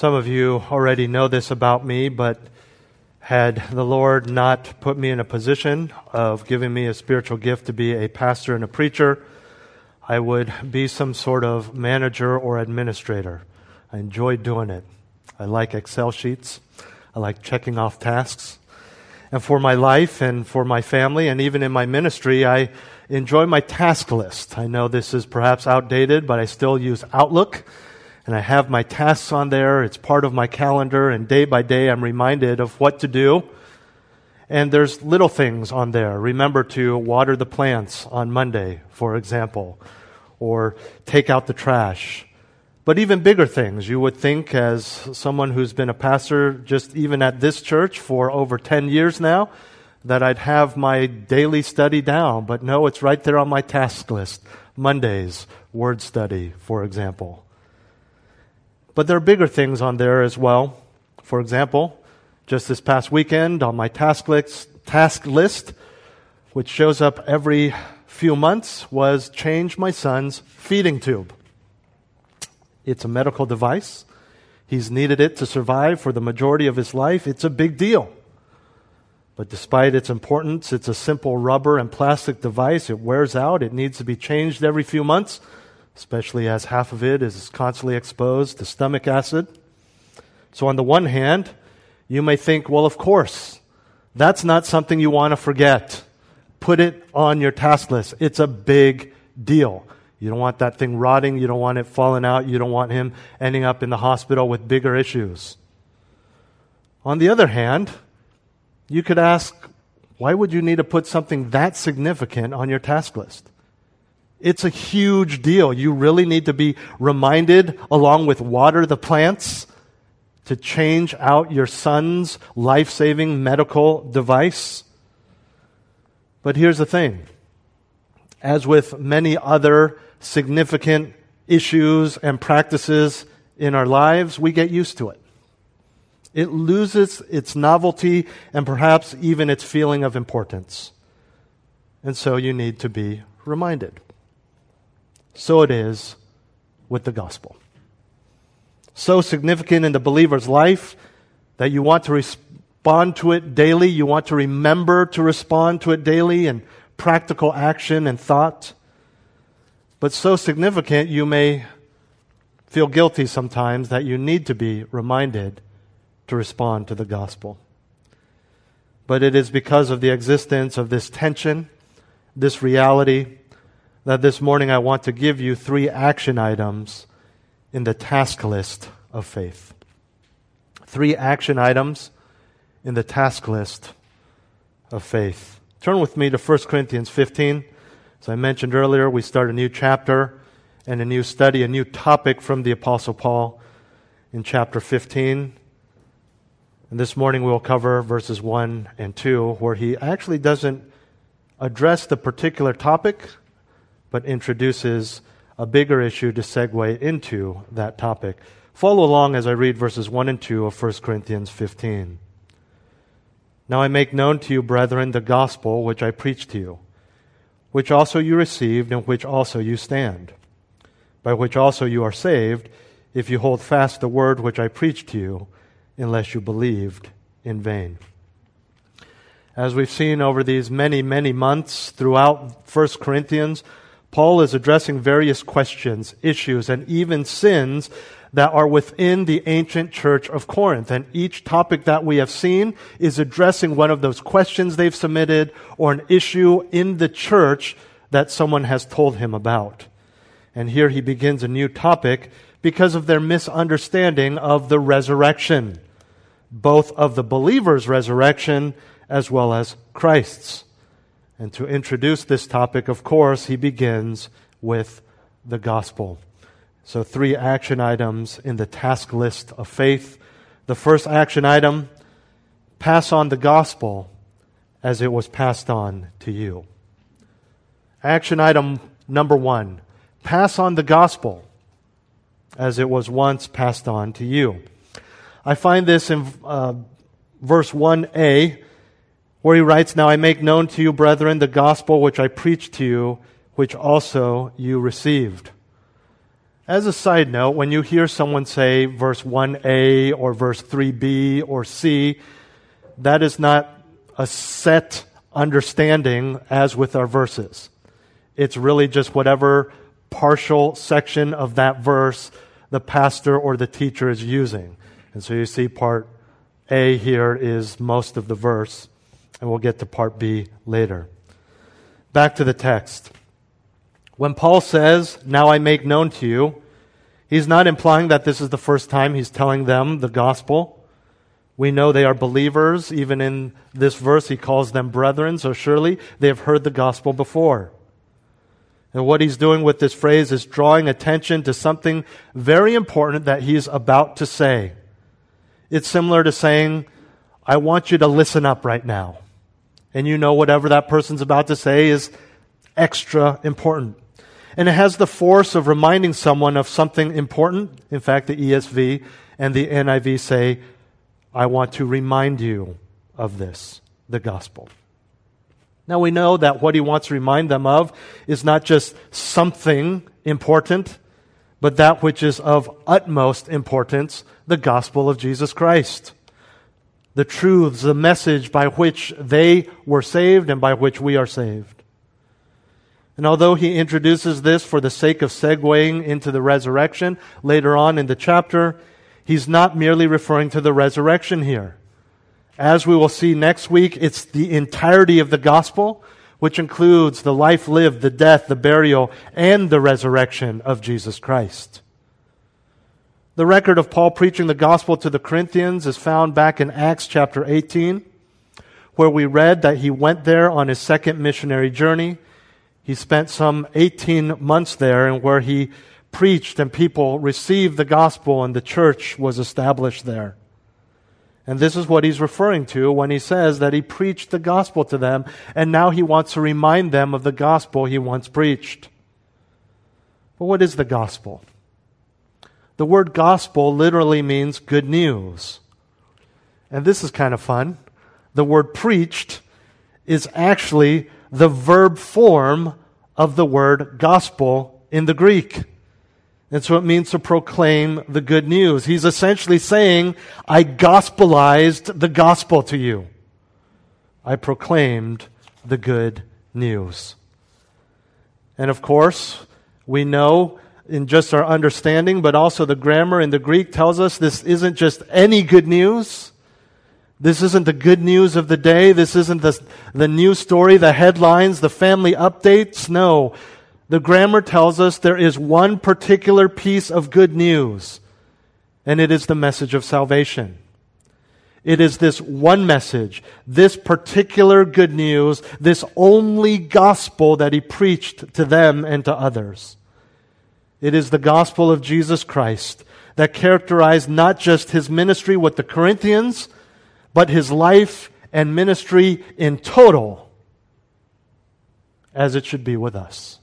Some of you already know this about me, but had the Lord not put me in a position of giving me a spiritual gift to be a pastor and a preacher, I would be some sort of manager or administrator. I enjoy doing it. I like Excel sheets. I like checking off tasks. And for my life and for my family and even in my ministry, I enjoy my task list. I know this is perhaps outdated, but I still use Outlook and I have my tasks on there. It's part of my calendar, and day by day I'm reminded of what to do. And there's little things on there. Remember to water the plants on Monday, for example, or take out the trash. But even bigger things, you would think, as someone who's been a pastor just even at this church for over 10 years now, that I'd have my daily study down. But no, it's right there on my task list. Mondays, word study, for example. But there are bigger things on there as well. For example, just this past weekend on my task list, task list, which shows up every few months, was change my son's feeding tube. It's a medical device. He's needed it to survive for the majority of his life. It's a big deal. But despite its importance, it's a simple rubber and plastic device. It wears out. It needs to be changed every few months especially as half of it is constantly exposed to stomach acid. So, on the one hand, you may think, well, of course, that's not something you want to forget. Put it on your task list. It's a big deal. You don't want that thing rotting. You don't want it falling out. You don't want him ending up in the hospital with bigger issues. On the other hand, you could ask, why would you need to put something that significant on your task list? It's a huge deal. You really need to be reminded, along with water the plants, to change out your son's life saving medical device. But here's the thing as with many other significant issues and practices in our lives, we get used to it. It loses its novelty and perhaps even its feeling of importance. And so you need to be reminded so it is with the gospel. So significant in the believer's life that you want to respond to it daily, you want to remember to respond to it daily in practical action and thought. But so significant, you may feel guilty sometimes that you need to be reminded to respond to the gospel. But it is because of the existence of this tension, this reality, that this morning I want to give you three action items in the task list of faith. Three action items in the task list of faith. Turn with me to 1 Corinthians 15. As I mentioned earlier, we start a new chapter and a new study, a new topic from the Apostle Paul in chapter 15. And this morning we'll cover verses 1 and 2, where he actually doesn't address the particular topic but introduces a bigger issue to segue into that topic. Follow along as I read verses 1 and 2 of 1 Corinthians 15. Now I make known to you, brethren, the gospel which I preached to you, which also you received, and which also you stand, by which also you are saved, if you hold fast the word which I preached to you, unless you believed in vain. As we've seen over these many, many months throughout 1 Corinthians, Paul is addressing various questions, issues, and even sins that are within the ancient church of Corinth. And each topic that we have seen is addressing one of those questions they've submitted or an issue in the church that someone has told him about. And here he begins a new topic because of their misunderstanding of the resurrection, both of the believer's resurrection as well as Christ's. And to introduce this topic, of course, he begins with the gospel. So, three action items in the task list of faith. The first action item pass on the gospel as it was passed on to you. Action item number one pass on the gospel as it was once passed on to you. I find this in uh, verse 1a, where he writes, Now I make known to you, brethren, the gospel which I preached to you, which also you received. As a side note, when you hear someone say verse 1a or verse 3b or c, that is not a set understanding as with our verses. It's really just whatever partial section of that verse the pastor or the teacher is using. And so you see part A here is most of the verse, and we'll get to part B later. Back to the text. When Paul says, Now I make known to you, he's not implying that this is the first time he's telling them the gospel. We know they are believers. Even in this verse, he calls them brethren, so surely they have heard the gospel before. And what he's doing with this phrase is drawing attention to something very important that he's about to say. It's similar to saying, I want you to listen up right now. And you know whatever that person's about to say is extra important. And it has the force of reminding someone of something important. In fact, the ESV and the NIV say, I want to remind you of this, the gospel. Now we know that what he wants to remind them of is not just something important, but that which is of utmost importance the gospel of Jesus Christ. The truths, the message by which they were saved and by which we are saved. And although he introduces this for the sake of segueing into the resurrection later on in the chapter, he's not merely referring to the resurrection here. As we will see next week, it's the entirety of the gospel, which includes the life lived, the death, the burial, and the resurrection of Jesus Christ. The record of Paul preaching the gospel to the Corinthians is found back in Acts chapter 18, where we read that he went there on his second missionary journey. He spent some 18 months there and where he preached and people received the gospel and the church was established there. And this is what he's referring to when he says that he preached the gospel to them, and now he wants to remind them of the gospel he once preached. But what is the gospel? The word gospel literally means good news. And this is kind of fun. The word preached is actually the verb form of the word gospel in the Greek. And so it means to proclaim the good news. He's essentially saying, I gospelized the gospel to you. I proclaimed the good news. And of course, we know in just our understanding, but also the grammar in the Greek tells us this isn't just any good news. This isn't the good news of the day. This isn't the, the news story, the headlines, the family updates. No, the grammar tells us there is one particular piece of good news, and it is the message of salvation. It is this one message, this particular good news, this only gospel that he preached to them and to others. It is the gospel of Jesus Christ that characterized not just his ministry with the Corinthians, but his life and ministry in total, as it should be with us.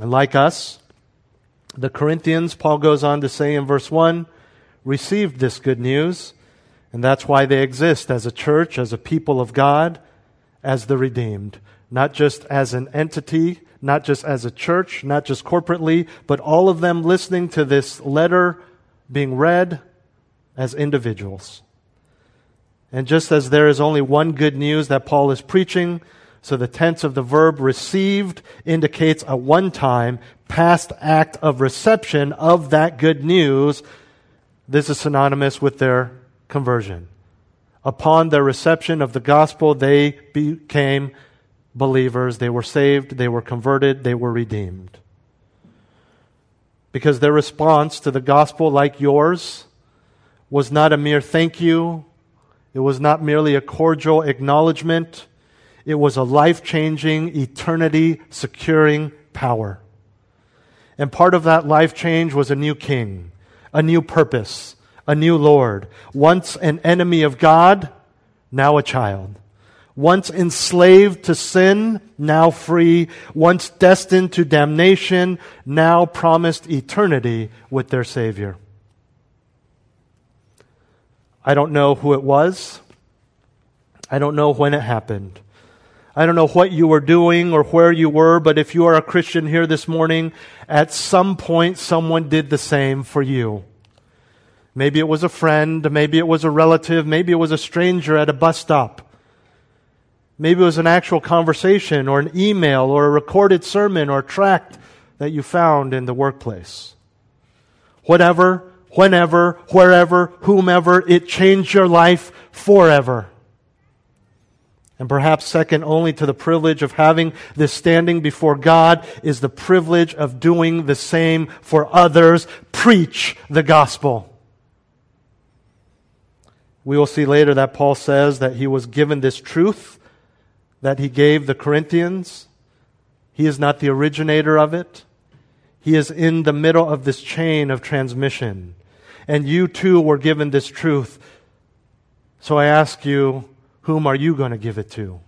And like us, the Corinthians, Paul goes on to say in verse 1, received this good news, and that's why they exist as a church, as a people of God, as the redeemed. Not just as an entity, not just as a church, not just corporately, but all of them listening to this letter being read as individuals. And just as there is only one good news that Paul is preaching, so the tense of the verb received indicates a one time past act of reception of that good news. This is synonymous with their conversion. Upon their reception of the gospel, they became believers. They were saved, they were converted, they were redeemed. Because their response to the gospel, like yours, was not a mere thank you, it was not merely a cordial acknowledgement it was a life changing, eternity securing power. And part of that life change was a new king, a new purpose, a new Lord. Once an enemy of God, now a child. Once enslaved to sin, now free. Once destined to damnation, now promised eternity with their Savior. I don't know who it was. I don't know when it happened. I don't know what you were doing or where you were, but if you are a Christian here this morning, at some point someone did the same for you. Maybe it was a friend, maybe it was a relative, maybe it was a stranger at a bus stop. Maybe it was an actual conversation or an email or a recorded sermon or tract that you found in the workplace. Whatever, whenever, wherever, whomever, it changed your life forever. And perhaps second only to the privilege of having this standing before God is the privilege of doing the same for others. Preach the gospel. We will see later that Paul says that he was given this truth that he gave the Corinthians. He is not the originator of it. He is in the middle of this chain of transmission. And you too were given this truth. So I ask you, whom are you going to give it to?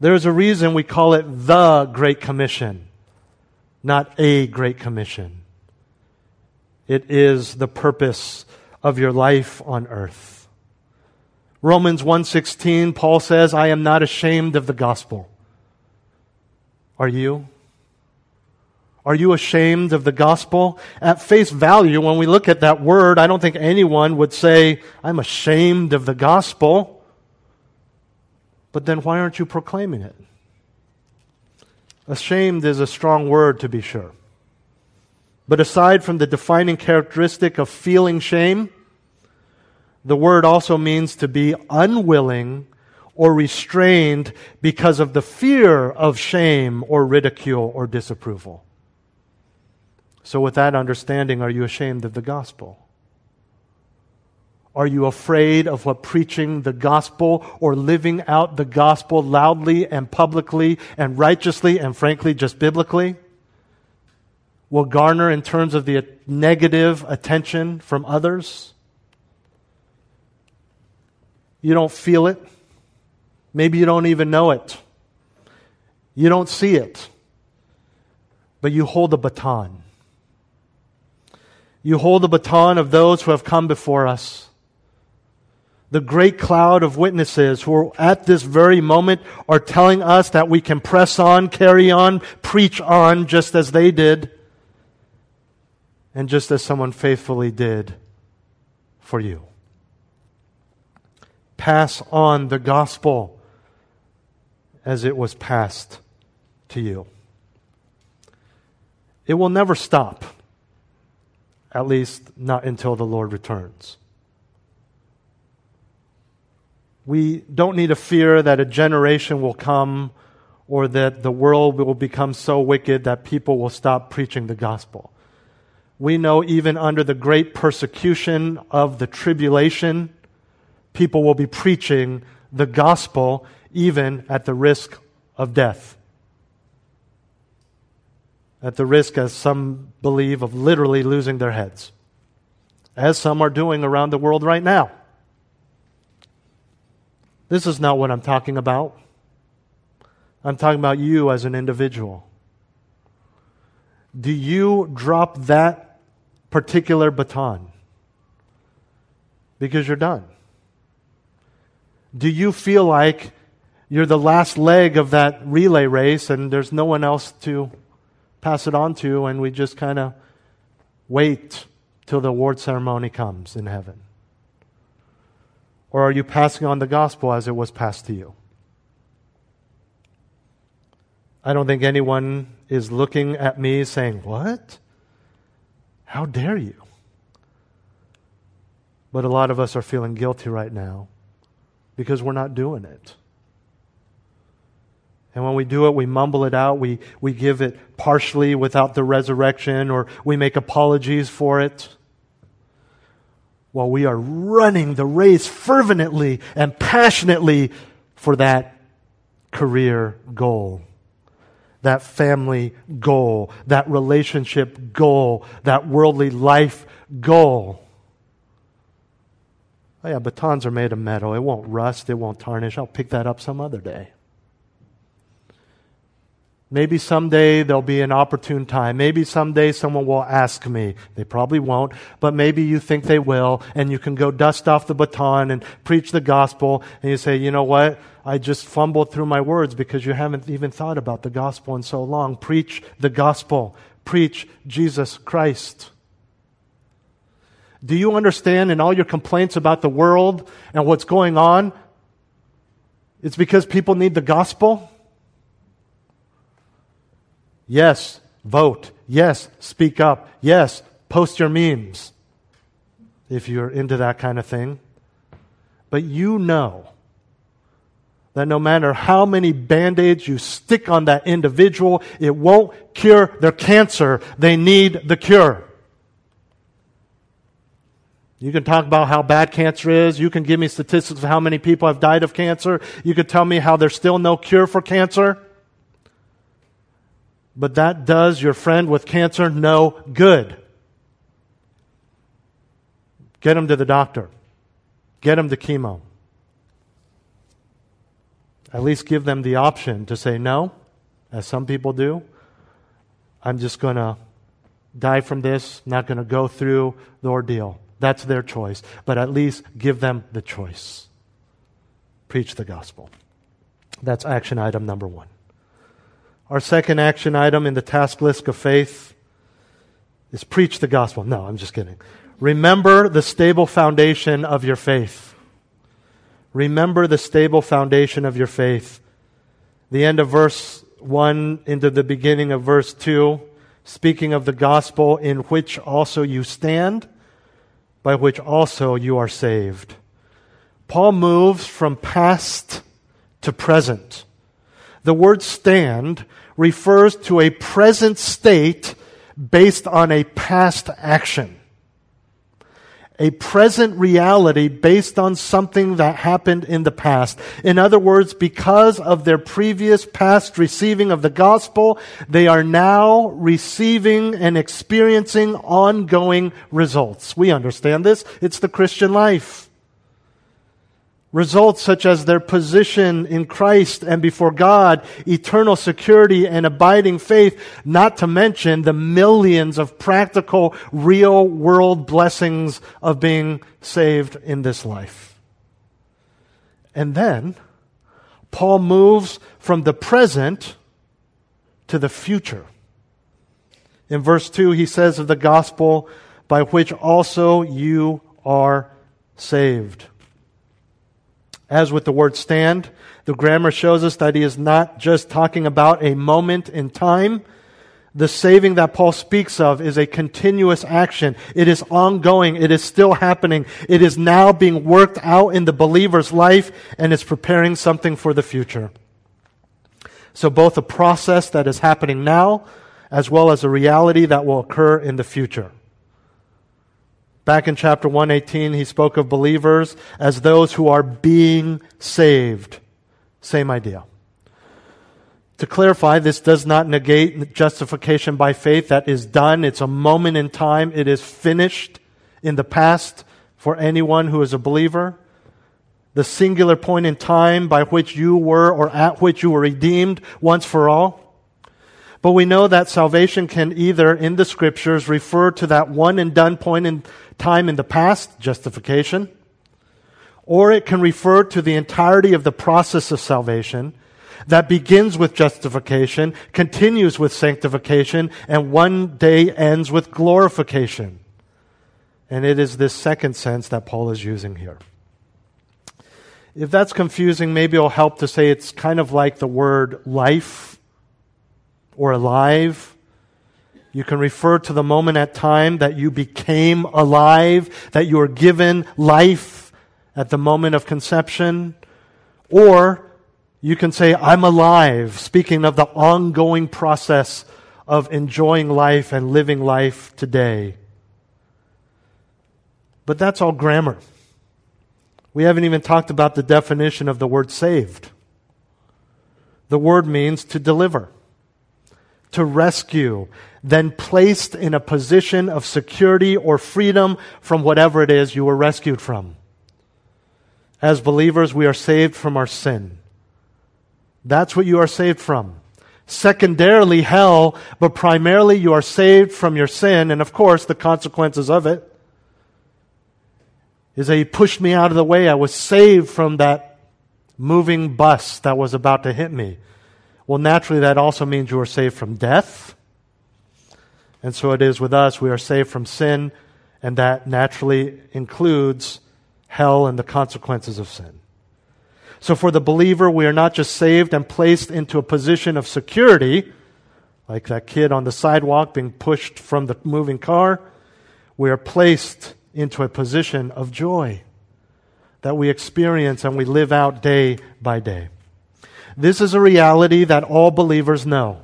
There's a reason we call it the Great Commission, not a Great Commission. It is the purpose of your life on earth. Romans 1:16 Paul says, "I am not ashamed of the gospel." Are you? Are you ashamed of the gospel? At face value, when we look at that word, I don't think anyone would say, I'm ashamed of the gospel. But then why aren't you proclaiming it? Ashamed is a strong word, to be sure. But aside from the defining characteristic of feeling shame, the word also means to be unwilling or restrained because of the fear of shame or ridicule or disapproval. So, with that understanding, are you ashamed of the gospel? Are you afraid of what preaching the gospel or living out the gospel loudly and publicly and righteously and frankly just biblically will garner in terms of the negative attention from others? You don't feel it. Maybe you don't even know it. You don't see it. But you hold the baton. You hold the baton of those who have come before us. The great cloud of witnesses who at this very moment are telling us that we can press on, carry on, preach on just as they did, and just as someone faithfully did for you. Pass on the gospel as it was passed to you. It will never stop at least not until the Lord returns. We don't need to fear that a generation will come or that the world will become so wicked that people will stop preaching the gospel. We know even under the great persecution of the tribulation, people will be preaching the gospel even at the risk of death at the risk, as some believe, of literally losing their heads, as some are doing around the world right now. This is not what I'm talking about. I'm talking about you as an individual. Do you drop that particular baton because you're done? Do you feel like you're the last leg of that relay race and there's no one else to pass it on to, and we just kind of wait till the award ceremony comes in heaven? Or are you passing on the gospel as it was passed to you? I don't think anyone is looking at me saying, What? How dare you? But a lot of us are feeling guilty right now because we're not doing it. And when we do it, we mumble it out. We, we give it partially without the resurrection, or we make apologies for it. While we are running the race fervently and passionately for that career goal. that family goal, that relationship goal, that worldly life goal. Oh, yeah, batons are made of metal. It won't rust, it won't tarnish. I'll pick that up some other day. Maybe someday there'll be an opportune time. Maybe someday someone will ask me. They probably won't, but maybe you think they will, and you can go dust off the baton and preach the gospel, and you say, you know what? I just fumbled through my words because you haven't even thought about the gospel in so long. Preach the gospel. Preach Jesus Christ. Do you understand in all your complaints about the world and what's going on? It's because people need the gospel? Yes, vote. Yes, speak up. Yes, post your memes if you're into that kind of thing. But you know that no matter how many band aids you stick on that individual, it won't cure their cancer. They need the cure. You can talk about how bad cancer is. You can give me statistics of how many people have died of cancer. You can tell me how there's still no cure for cancer but that does your friend with cancer no good. Get him to the doctor. Get him to chemo. At least give them the option to say no, as some people do. I'm just going to die from this, not going to go through the ordeal. That's their choice. But at least give them the choice. Preach the gospel. That's action item number one. Our second action item in the task list of faith is preach the gospel. No, I'm just kidding. Remember the stable foundation of your faith. Remember the stable foundation of your faith. The end of verse 1 into the beginning of verse 2, speaking of the gospel in which also you stand, by which also you are saved. Paul moves from past to present. The word stand refers to a present state based on a past action. A present reality based on something that happened in the past. In other words, because of their previous past receiving of the gospel, they are now receiving and experiencing ongoing results. We understand this. It's the Christian life. Results such as their position in Christ and before God, eternal security and abiding faith, not to mention the millions of practical, real world blessings of being saved in this life. And then, Paul moves from the present to the future. In verse 2, he says of the gospel, by which also you are saved. As with the word stand, the grammar shows us that he is not just talking about a moment in time. The saving that Paul speaks of is a continuous action. It is ongoing. It is still happening. It is now being worked out in the believer's life and is preparing something for the future. So both a process that is happening now as well as a reality that will occur in the future. Back in chapter 118, he spoke of believers as those who are being saved. Same idea. To clarify, this does not negate justification by faith. That is done. It's a moment in time. It is finished in the past for anyone who is a believer. The singular point in time by which you were or at which you were redeemed once for all. But we know that salvation can either in the scriptures refer to that one and done point in time in the past, justification, or it can refer to the entirety of the process of salvation that begins with justification, continues with sanctification, and one day ends with glorification. And it is this second sense that Paul is using here. If that's confusing, maybe it'll help to say it's kind of like the word life or alive you can refer to the moment at time that you became alive, that you were given life at the moment of conception. Or you can say, I'm alive, speaking of the ongoing process of enjoying life and living life today. But that's all grammar. We haven't even talked about the definition of the word saved. The word means to deliver to rescue, then placed in a position of security or freedom from whatever it is you were rescued from. As believers, we are saved from our sin. That's what you are saved from. Secondarily, hell, but primarily you are saved from your sin, and of course, the consequences of it is that he pushed me out of the way. I was saved from that moving bus that was about to hit me. Well, naturally, that also means you are saved from death. And so it is with us. We are saved from sin, and that naturally includes hell and the consequences of sin. So for the believer, we are not just saved and placed into a position of security, like that kid on the sidewalk being pushed from the moving car. We are placed into a position of joy that we experience and we live out day by day. This is a reality that all believers know.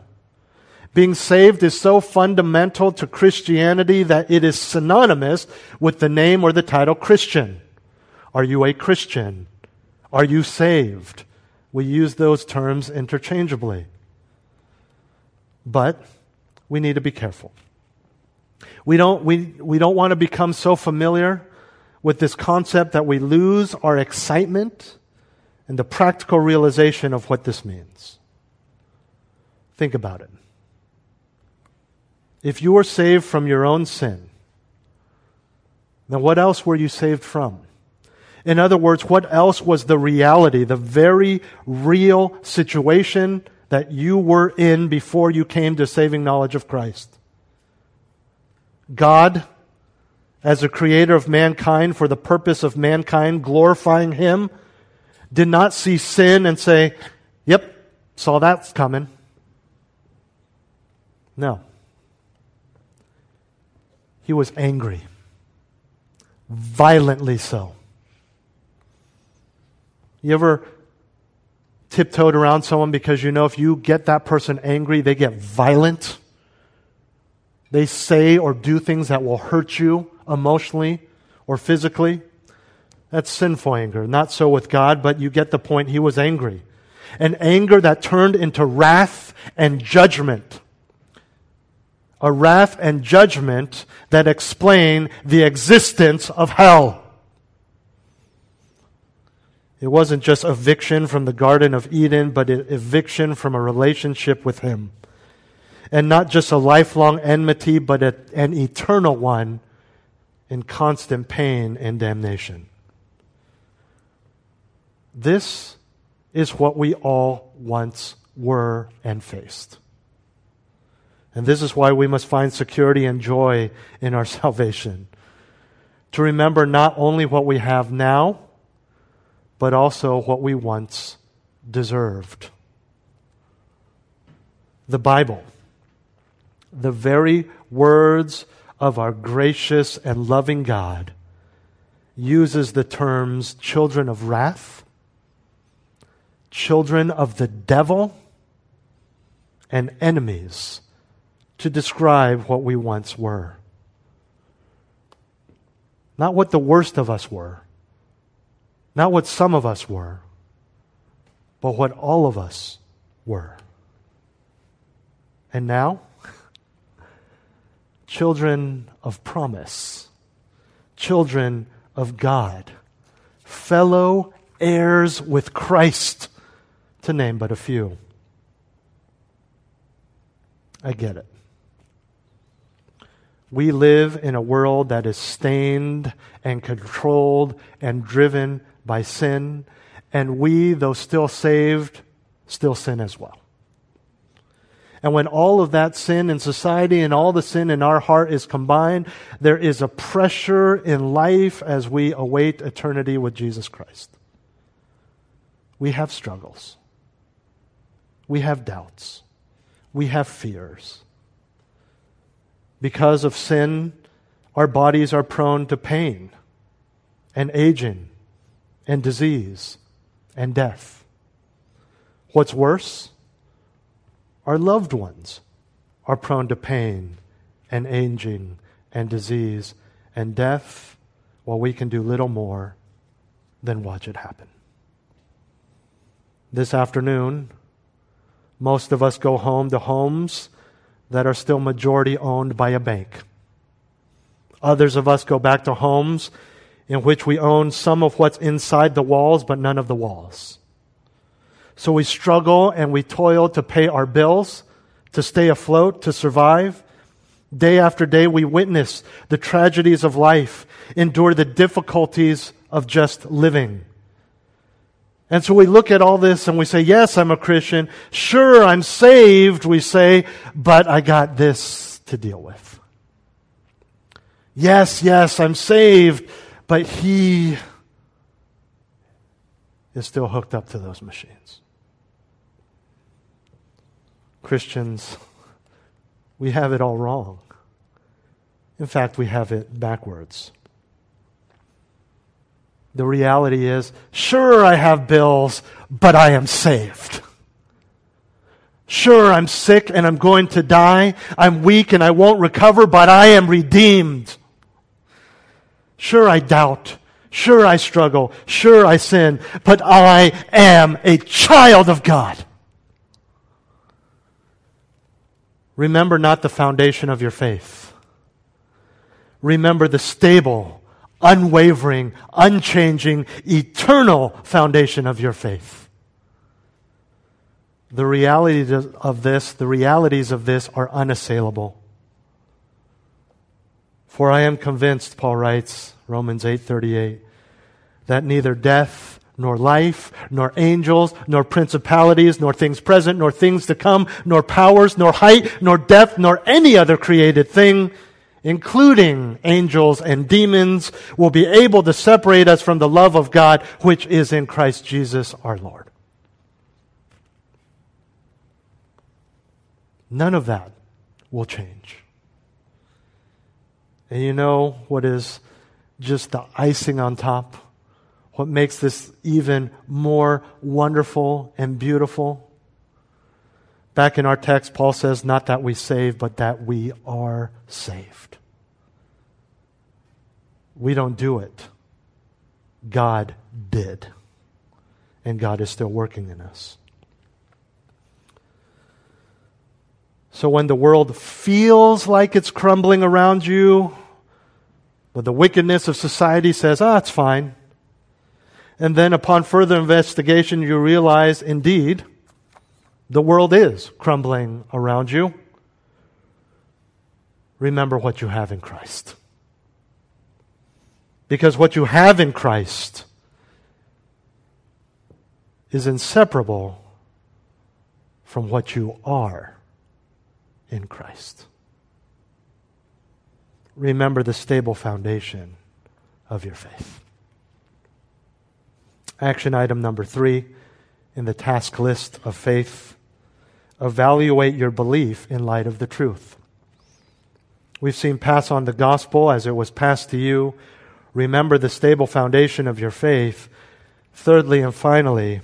Being saved is so fundamental to Christianity that it is synonymous with the name or the title Christian. Are you a Christian? Are you saved? We use those terms interchangeably. But we need to be careful. We don't, we, we don't want to become so familiar with this concept that we lose our excitement and the practical realization of what this means. Think about it. If you were saved from your own sin, then what else were you saved from? In other words, what else was the reality, the very real situation that you were in before you came to saving knowledge of Christ? God, as a creator of mankind for the purpose of mankind glorifying Him, did not see sin and say, Yep, saw that's coming. No. He was angry, violently so. You ever tiptoed around someone because you know if you get that person angry, they get violent? They say or do things that will hurt you emotionally or physically. That's sinful anger. Not so with God, but you get the point. He was angry. An anger that turned into wrath and judgment. A wrath and judgment that explain the existence of hell. It wasn't just eviction from the Garden of Eden, but eviction from a relationship with Him. And not just a lifelong enmity, but a, an eternal one in constant pain and damnation. This is what we all once were and faced. And this is why we must find security and joy in our salvation. To remember not only what we have now, but also what we once deserved. The Bible, the very words of our gracious and loving God, uses the terms children of wrath, children of the devil, and enemies to describe what we once were. Not what the worst of us were not what some of us were, but what all of us were. And now, children of promise, children of God, fellow heirs with Christ, to name but a few. I get it. We live in a world that is stained and controlled and driven by sin, and we, though still saved, still sin as well. And when all of that sin in society and all the sin in our heart is combined, there is a pressure in life as we await eternity with Jesus Christ. We have struggles. We have doubts. We have fears. Because of sin, our bodies are prone to pain and aging and disease and death. What's worse? Our loved ones are prone to pain and aging and disease and death while we can do little more than watch it happen. This afternoon, most of us go home to homes that are still majority owned by a bank. Others of us go back to homes in which we own some of what's inside the walls, but none of the walls. So we struggle and we toil to pay our bills, to stay afloat, to survive. Day after day, we witness the tragedies of life, endure the difficulties of just living. And so we look at all this and we say, yes, I'm a Christian. Sure, I'm saved, we say, but I got this to deal with. Yes, yes, I'm saved, but he is still hooked up to those machines. Christians, we have it all wrong. In fact, we have it backwards. The reality is, sure, I have bills, but I am saved. Sure, I'm sick and I'm going to die. I'm weak and I won't recover, but I am redeemed. Sure, I doubt. Sure, I struggle. Sure, I sin, but I am a child of God. Remember not the foundation of your faith. Remember the stable, unwavering, unchanging, eternal foundation of your faith. The realities of this, the realities of this are unassailable. For I am convinced, Paul writes, Romans 8:38, that neither death nor life, nor angels, nor principalities, nor things present, nor things to come, nor powers, nor height, nor depth, nor any other created thing including angels and demons, will be able to separate us from the love of God which is in Christ Jesus our Lord. None of that will change. And you know what is just the icing on top? What makes this even more wonderful and beautiful? Back in our text, Paul says, not that we save, but that we are saved. We don't do it. God did. And God is still working in us. So when the world feels like it's crumbling around you, but the wickedness of society says, ah, it's fine. And then upon further investigation, you realize, indeed, the world is crumbling around you. Remember what you have in Christ. Because what you have in Christ is inseparable from what you are in Christ. Remember the stable foundation of your faith. Action item number three in the task list of faith evaluate your belief in light of the truth. We've seen pass on the gospel as it was passed to you. Remember the stable foundation of your faith. Thirdly and finally,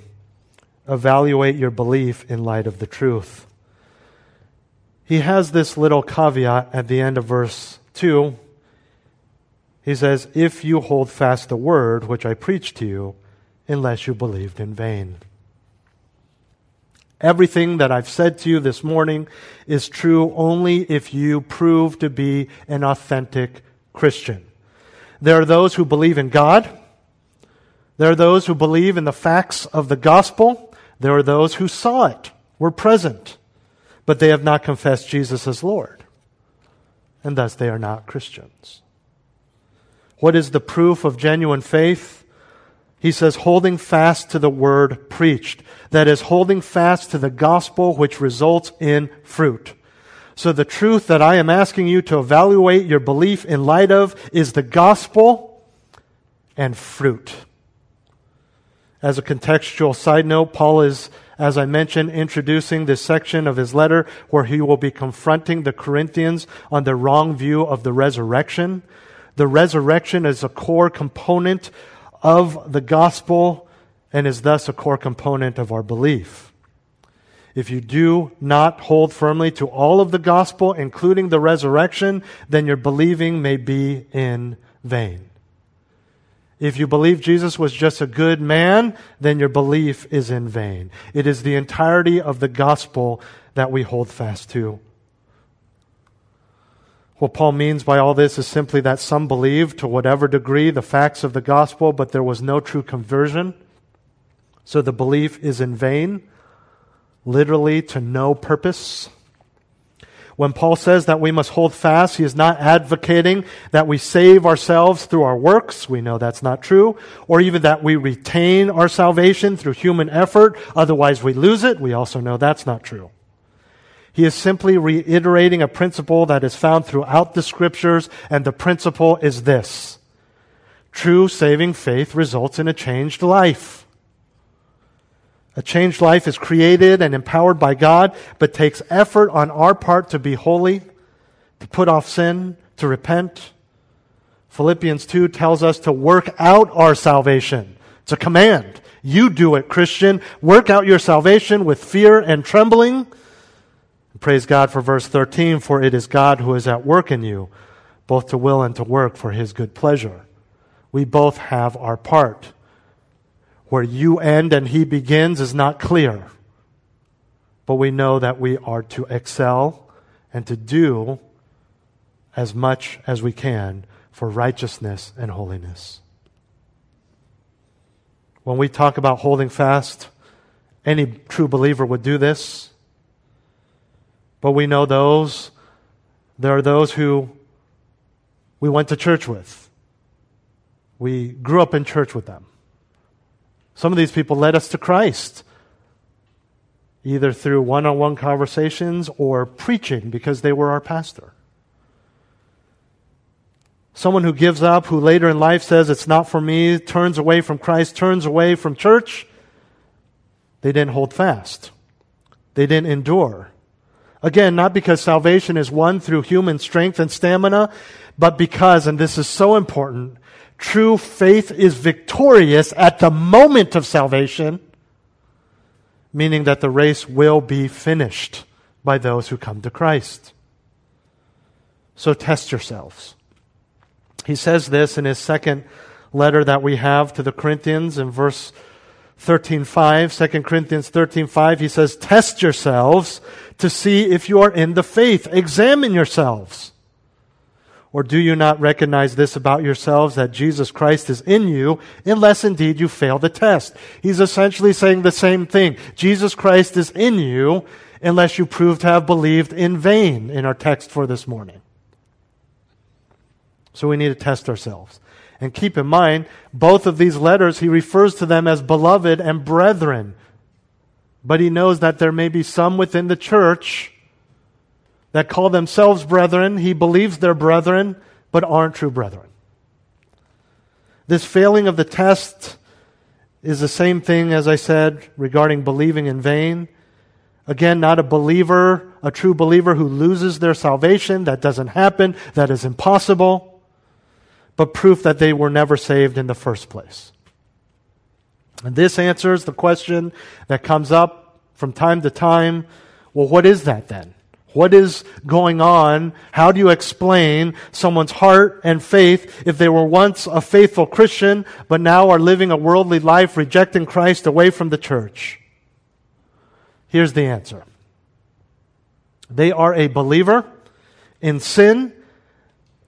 evaluate your belief in light of the truth. He has this little caveat at the end of verse 2. He says, If you hold fast the word which I preached to you, unless you believed in vain. Everything that I've said to you this morning is true only if you prove to be an authentic Christian. There are those who believe in God. There are those who believe in the facts of the gospel. There are those who saw it, were present, but they have not confessed Jesus as Lord. And thus they are not Christians. What is the proof of genuine faith? He says, holding fast to the word preached. That is, holding fast to the gospel which results in fruit. So the truth that I am asking you to evaluate your belief in light of is the gospel and fruit. As a contextual side note, Paul is, as I mentioned, introducing this section of his letter where he will be confronting the Corinthians on their wrong view of the resurrection. The resurrection is a core component of the gospel and is thus a core component of our belief. If you do not hold firmly to all of the gospel, including the resurrection, then your believing may be in vain. If you believe Jesus was just a good man, then your belief is in vain. It is the entirety of the gospel that we hold fast to. What Paul means by all this is simply that some believed to whatever degree the facts of the gospel, but there was no true conversion. So the belief is in vain, literally to no purpose. When Paul says that we must hold fast, he is not advocating that we save ourselves through our works. We know that's not true. Or even that we retain our salvation through human effort. Otherwise we lose it. We also know that's not true. He is simply reiterating a principle that is found throughout the scriptures, and the principle is this. True saving faith results in a changed life. A changed life is created and empowered by God, but takes effort on our part to be holy, to put off sin, to repent. Philippians 2 tells us to work out our salvation. It's a command. You do it, Christian. Work out your salvation with fear and trembling. Praise God for verse 13, for it is God who is at work in you, both to will and to work for his good pleasure. We both have our part. Where you end and he begins is not clear. But we know that we are to excel and to do as much as we can for righteousness and holiness. When we talk about holding fast, any true believer would do this. But we know those, there are those who we went to church with. We grew up in church with them. Some of these people led us to Christ, either through one on one conversations or preaching because they were our pastor. Someone who gives up, who later in life says, It's not for me, turns away from Christ, turns away from church, they didn't hold fast. They didn't endure. Again, not because salvation is won through human strength and stamina, but because, and this is so important, True faith is victorious at the moment of salvation, meaning that the race will be finished by those who come to Christ. So test yourselves. He says this in his second letter that we have to the Corinthians in verse 13:5, 2 Corinthians 13:5, he says, "Test yourselves to see if you are in the faith. Examine yourselves." Or do you not recognize this about yourselves that Jesus Christ is in you, unless indeed you fail the test? He's essentially saying the same thing. Jesus Christ is in you, unless you prove to have believed in vain, in our text for this morning. So we need to test ourselves. And keep in mind, both of these letters, he refers to them as beloved and brethren. But he knows that there may be some within the church that call themselves brethren. He believes they're brethren, but aren't true brethren. This failing of the test is the same thing as I said regarding believing in vain. Again, not a believer, a true believer who loses their salvation. That doesn't happen. That is impossible. But proof that they were never saved in the first place. And this answers the question that comes up from time to time. Well, what is that then? What is going on? How do you explain someone's heart and faith if they were once a faithful Christian, but now are living a worldly life, rejecting Christ away from the church? Here's the answer. They are a believer in sin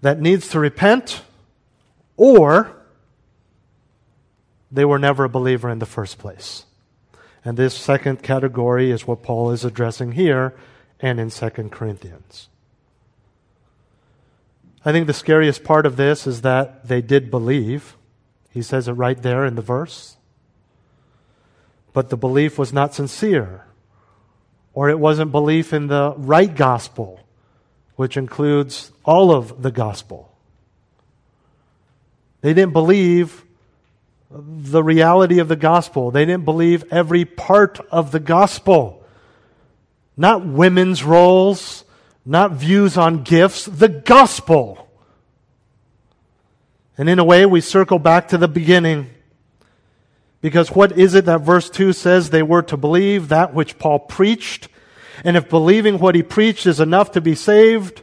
that needs to repent, or they were never a believer in the first place. And this second category is what Paul is addressing here and in 2 Corinthians. I think the scariest part of this is that they did believe. He says it right there in the verse. But the belief was not sincere, or it wasn't belief in the right gospel, which includes all of the gospel. They didn't believe the reality of the gospel. They didn't believe every part of the gospel. Not women's roles, not views on gifts, the gospel. And in a way, we circle back to the beginning. Because what is it that verse 2 says they were to believe? That which Paul preached. And if believing what he preached is enough to be saved,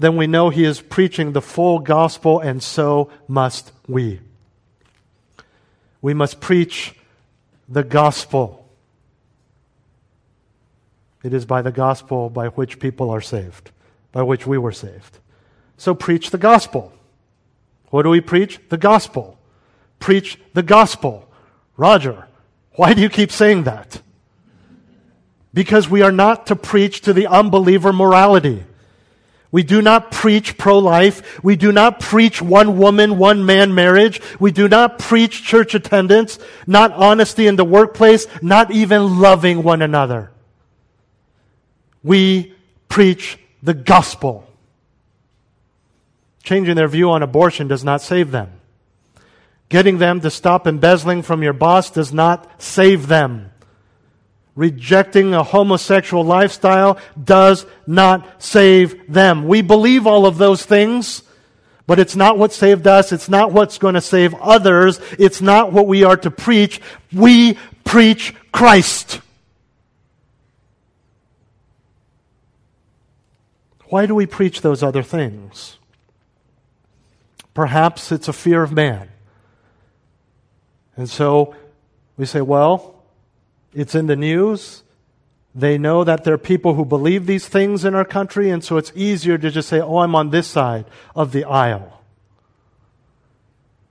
then we know he is preaching the full gospel, and so must we. We must preach the gospel. It is by the gospel by which people are saved, by which we were saved. So preach the gospel. What do we preach? The gospel. Preach the gospel. Roger, why do you keep saying that? Because we are not to preach to the unbeliever morality. We do not preach pro-life. We do not preach one woman, one man marriage. We do not preach church attendance, not honesty in the workplace, not even loving one another. We preach the gospel. Changing their view on abortion does not save them. Getting them to stop embezzling from your boss does not save them. Rejecting a homosexual lifestyle does not save them. We believe all of those things, but it's not what saved us. It's not what's going to save others. It's not what we are to preach. We preach Christ. Why do we preach those other things? Perhaps it's a fear of man. And so we say, well, it's in the news. They know that there are people who believe these things in our country, and so it's easier to just say, oh, I'm on this side of the aisle.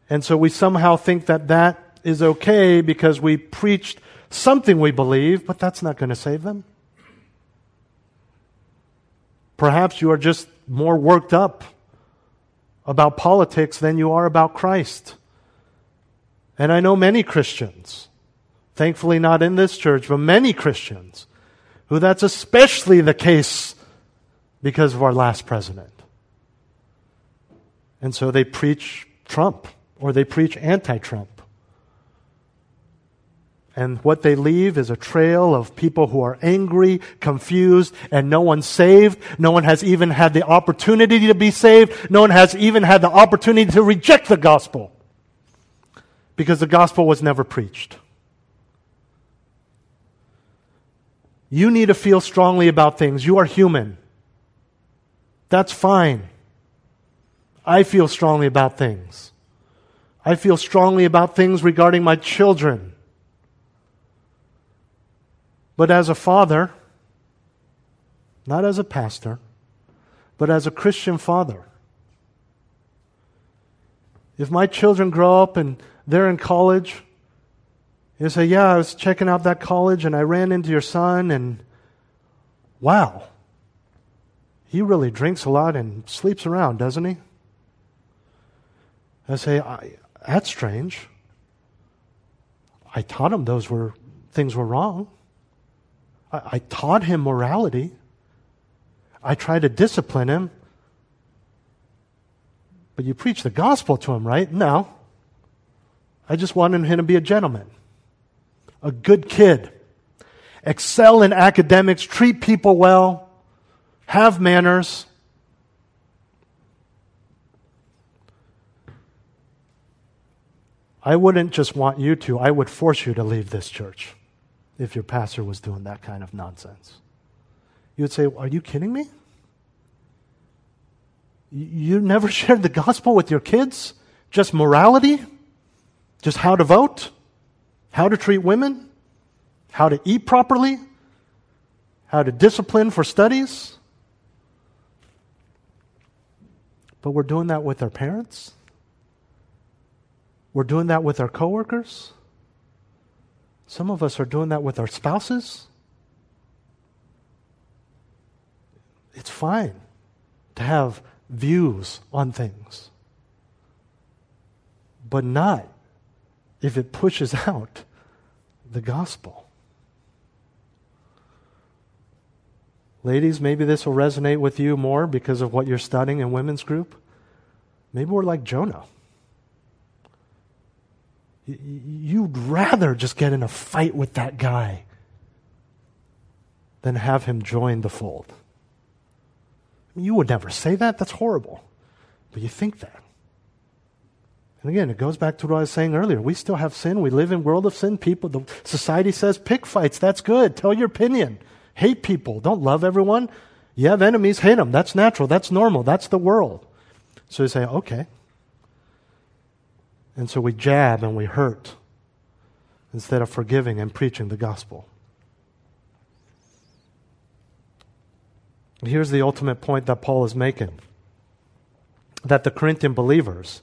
And so we somehow think that that is okay because we preached something we believe, but that's not going to save them. Perhaps you are just more worked up about politics than you are about Christ. And I know many Christians, thankfully not in this church, but many Christians, who that's especially the case because of our last president. And so they preach Trump or they preach anti Trump. And what they leave is a trail of people who are angry, confused, and no one's saved. No one has even had the opportunity to be saved. No one has even had the opportunity to reject the gospel. Because the gospel was never preached. You need to feel strongly about things. You are human. That's fine. I feel strongly about things. I feel strongly about things regarding my children. But as a father, not as a pastor, but as a Christian father, if my children grow up and they're in college, you say, Yeah, I was checking out that college and I ran into your son, and wow, he really drinks a lot and sleeps around, doesn't he? I say, I, That's strange. I taught him those were things were wrong. I, I taught him morality. I tried to discipline him. But you preach the gospel to him, right? No. I just wanted him to be a gentleman, a good kid, excel in academics, treat people well, have manners. I wouldn't just want you to, I would force you to leave this church if your pastor was doing that kind of nonsense. You would say, Are you kidding me? You never shared the gospel with your kids? Just morality? Just how to vote? How to treat women? How to eat properly? How to discipline for studies? But we're doing that with our parents? We're doing that with our coworkers? Some of us are doing that with our spouses. It's fine to have views on things, but not if it pushes out the gospel. Ladies, maybe this will resonate with you more because of what you're studying in women's group. Maybe we're like Jonah. You'd rather just get in a fight with that guy than have him join the fold. You would never say that. That's horrible. But you think that. And again, it goes back to what I was saying earlier. We still have sin. We live in world of sin. People, the society says pick fights. That's good. Tell your opinion. Hate people. Don't love everyone. You have enemies. Hate them. That's natural. That's normal. That's the world. So you say, okay, and so we jab and we hurt instead of forgiving and preaching the gospel. Here's the ultimate point that Paul is making. that the Corinthian believers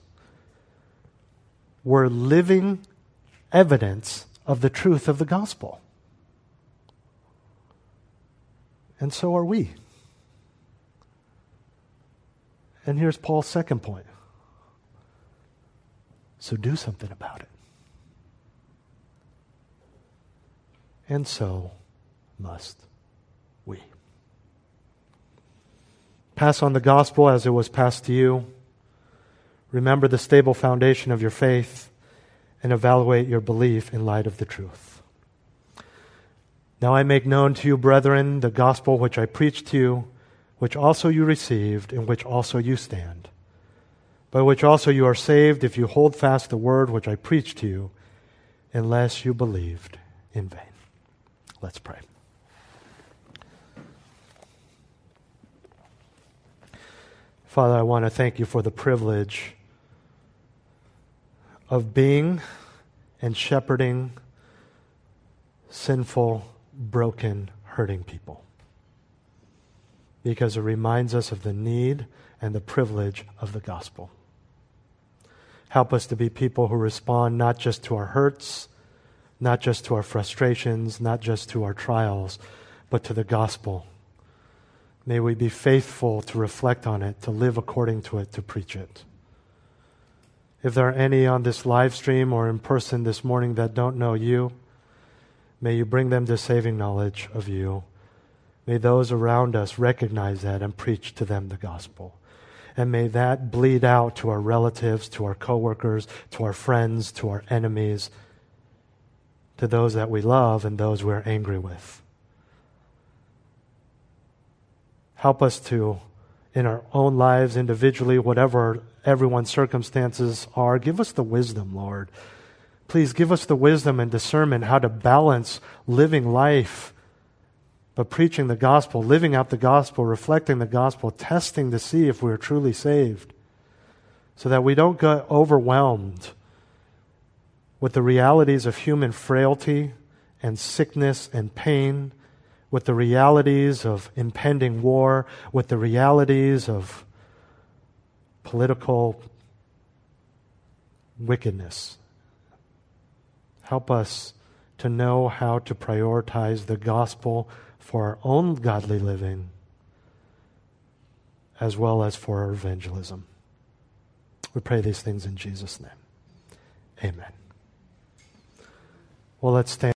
were living evidence of the truth of the gospel. And so are we. And here's Paul's second point. So do something about it. And so must we. Pass on the gospel as it was passed to you. Remember the stable foundation of your faith and evaluate your belief in light of the truth. Now I make known to you, brethren, the gospel which I preached to you, which also you received, in which also you stand, by which also you are saved if you hold fast the word which I preached to you, unless you believed in vain. Let's pray. Father, I want to thank you for the privilege of being and shepherding sinful, broken, hurting people. Because it reminds us of the need and the privilege of the gospel. Help us to be people who respond not just to our hurts, not just to our frustrations, not just to our trials, but to the gospel. May we be faithful to reflect on it, to live according to it, to preach it. If there are any on this live stream or in person this morning that don't know you, may you bring them to saving knowledge of you. May those around us recognize that and preach to them the gospel. And may that bleed out to our relatives, to our coworkers, to our friends, to our enemies, to those that we love and those we're angry with. Help us to, in our own lives, individually, whatever everyone's circumstances are, give us the wisdom, Lord. Please give us the wisdom and discernment how to balance living life, but preaching the gospel, living out the gospel, reflecting the gospel, testing to see if we're truly saved, so that we don't get overwhelmed with the realities of human frailty and sickness and pain with the realities of impending war, with the realities of political wickedness. Help us to know how to prioritize the gospel for our own godly living as well as for our evangelism. We pray these things in Jesus' name. Amen. Well, let's stand.